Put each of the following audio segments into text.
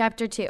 Chapter 2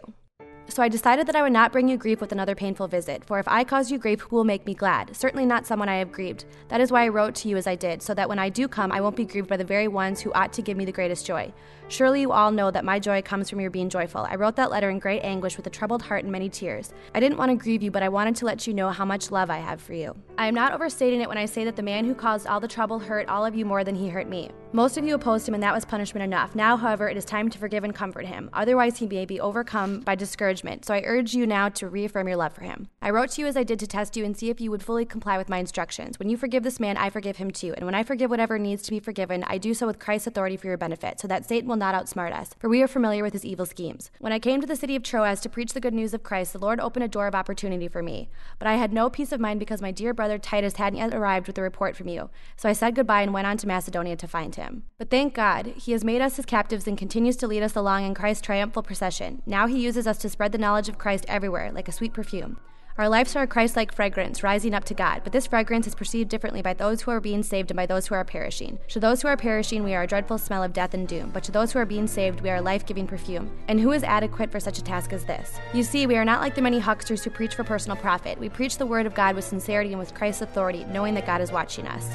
so I decided that I would not bring you grief with another painful visit, for if I cause you grief, who will make me glad? Certainly not someone I have grieved. That is why I wrote to you as I did, so that when I do come, I won't be grieved by the very ones who ought to give me the greatest joy. Surely you all know that my joy comes from your being joyful. I wrote that letter in great anguish with a troubled heart and many tears. I didn't want to grieve you, but I wanted to let you know how much love I have for you. I am not overstating it when I say that the man who caused all the trouble hurt all of you more than he hurt me. Most of you opposed him, and that was punishment enough. Now, however, it is time to forgive and comfort him. Otherwise, he may be overcome by discouragement. So I urge you now to reaffirm your love for him. I wrote to you as I did to test you and see if you would fully comply with my instructions. When you forgive this man, I forgive him too. And when I forgive whatever needs to be forgiven, I do so with Christ's authority for your benefit, so that Satan will not outsmart us for we are familiar with his evil schemes. When I came to the city of Troas to preach the good news of Christ, the Lord opened a door of opportunity for me. But I had no peace of mind because my dear brother Titus hadn't yet arrived with a report from you. So I said goodbye and went on to Macedonia to find him. But thank God, he has made us his captives and continues to lead us along in Christ's triumphal procession. Now he uses us to spread the knowledge of Christ everywhere, like a sweet perfume. Our lives are a Christ like fragrance rising up to God, but this fragrance is perceived differently by those who are being saved and by those who are perishing. To those who are perishing, we are a dreadful smell of death and doom, but to those who are being saved, we are a life giving perfume. And who is adequate for such a task as this? You see, we are not like the many hucksters who preach for personal profit. We preach the word of God with sincerity and with Christ's authority, knowing that God is watching us.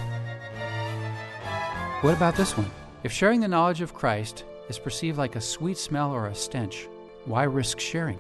What about this one? If sharing the knowledge of Christ is perceived like a sweet smell or a stench, why risk sharing?